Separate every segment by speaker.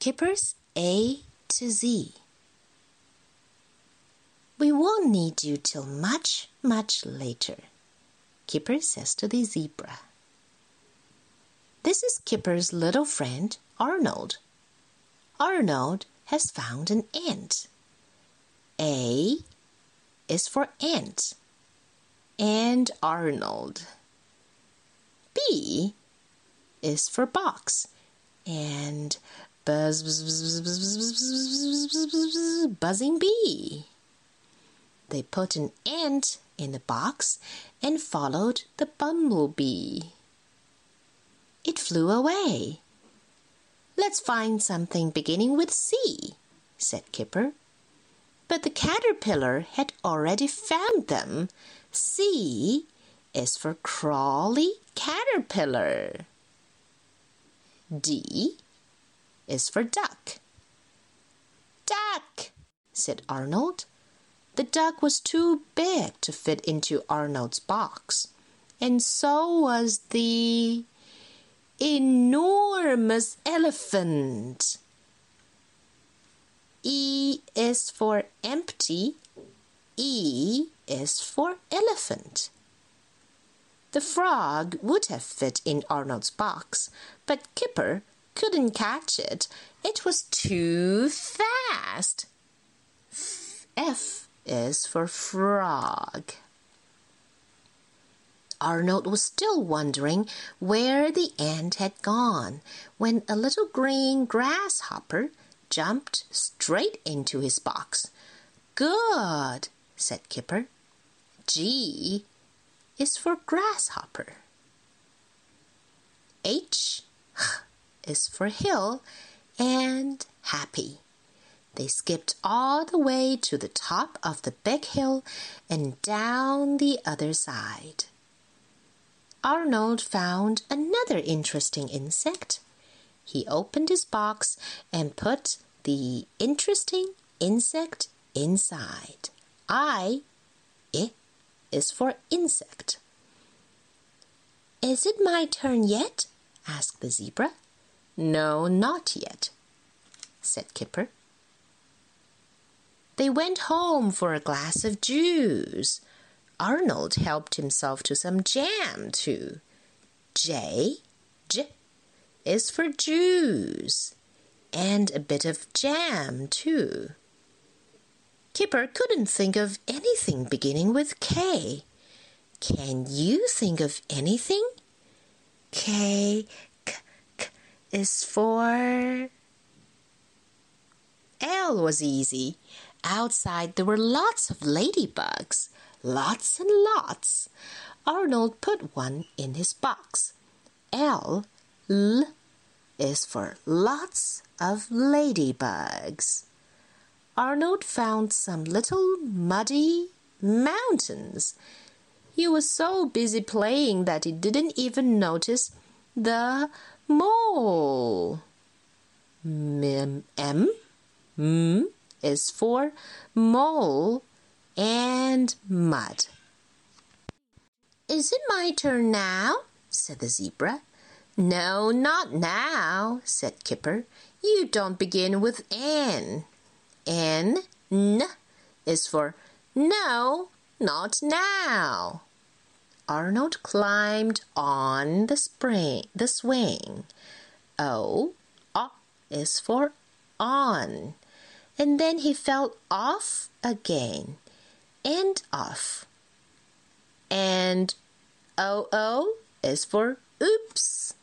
Speaker 1: Kipper's A to Z. We won't need you till much, much later, Kipper says to the zebra. This is Kipper's little friend, Arnold. Arnold has found an ant. A is for ant and Arnold. B is for box and buzz, buzz, buzz, buzz, buzz, buzz, buzzing bee. They put an ant in the box and followed the bumblebee. It flew away. Let's find something beginning with C, said Kipper. But the caterpillar had already found them. C is for crawly caterpillar. D is for duck. Duck, said Arnold. The duck was too big to fit into Arnold's box, and so was the enormous elephant. E is for empty, E is for elephant. The frog would have fit in Arnold's box, but Kipper couldn't catch it. It was too fast. F is for frog. Arnold was still wondering where the ant had gone when a little green grasshopper jumped straight into his box. Good, said Kipper. G is for grasshopper. H is for hill and happy. They skipped all the way to the top of the big hill and down the other side. Arnold found another interesting insect. He opened his box and put the interesting insect inside. I, it, is for insect. Is it my turn yet? asked the zebra. No, not yet, said Kipper. They went home for a glass of juice. Arnold helped himself to some jam, too. J, J is for juice, and a bit of jam, too. Kipper couldn't think of anything beginning with K. Can you think of anything? K, is for. L was easy. Outside there were lots of ladybugs, lots and lots. Arnold put one in his box. L, L is for lots of ladybugs. Arnold found some little muddy mountains. He was so busy playing that he didn't even notice the mole. M, M, M is for mole and mud. Is it my turn now? said the zebra. No, not now, said Kipper. You don't begin with N. N, N is for no, not now. Arnold climbed on the spring, the swing. Oh, o, O is for on. And then he fell off again and off. And O, O is for oops.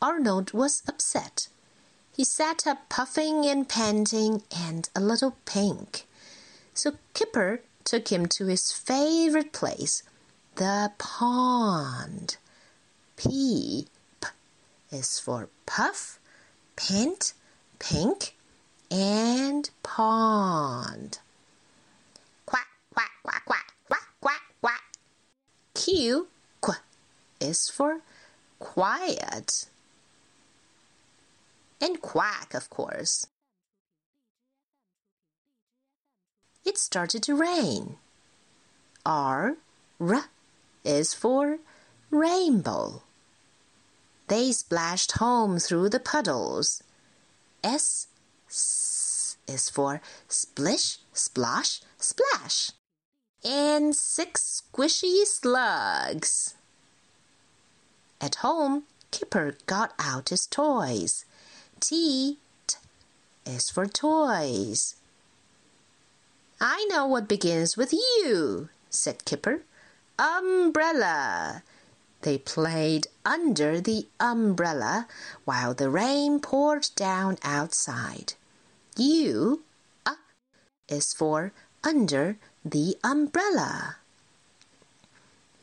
Speaker 1: Arnold was upset. He sat up puffing and panting and a little pink. So Kipper took him to his favorite place, the pond. P, P is for puff, pint, pink, and pond. Quack, quack, quack, quack, quack, quack, quack. Q, qu is for quiet and quack, of course. It started to rain. R, R is for rainbow. they splashed home through the puddles. S, S is for splish, splosh, splash. And six squishy slugs. At home, Kipper got out his toys. T, t is for toys. I know what begins with U, said Kipper. Umbrella. They played under the umbrella while the rain poured down outside. U uh, is for under the umbrella.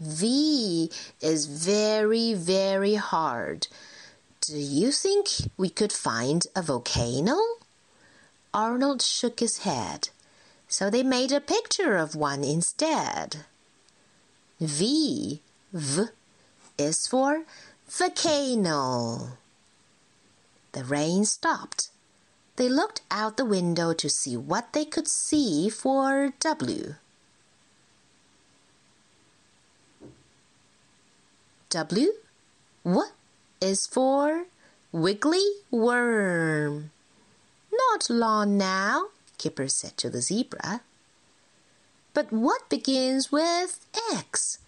Speaker 1: V is very, very hard. Do you think we could find a volcano? Arnold shook his head, so they made a picture of one instead. V, V is for volcano. The rain stopped. They looked out the window to see what they could see for W. W? What is for wiggly worm? Not long now, Kipper said to the zebra. But what begins with X?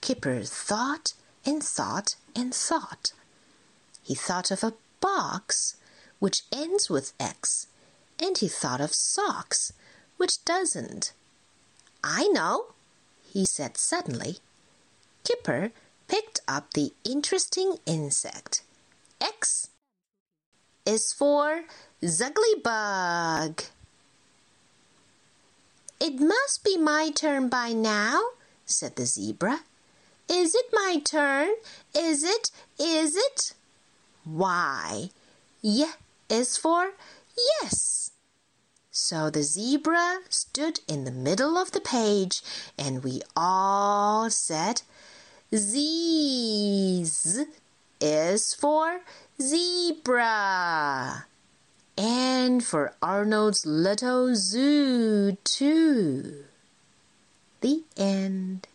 Speaker 1: Kipper thought and thought and thought. He thought of a box which ends with X, and he thought of socks which doesn't. I know, he said suddenly. Kipper picked up the interesting insect. X is for Xugglybug. It must be my turn by now, said the zebra. Is it my turn? Is it? Is it? Why? Y is for yes. So the zebra stood in the middle of the page and we all said, Z is for zebra. And for Arnold's little zoo, too. The end.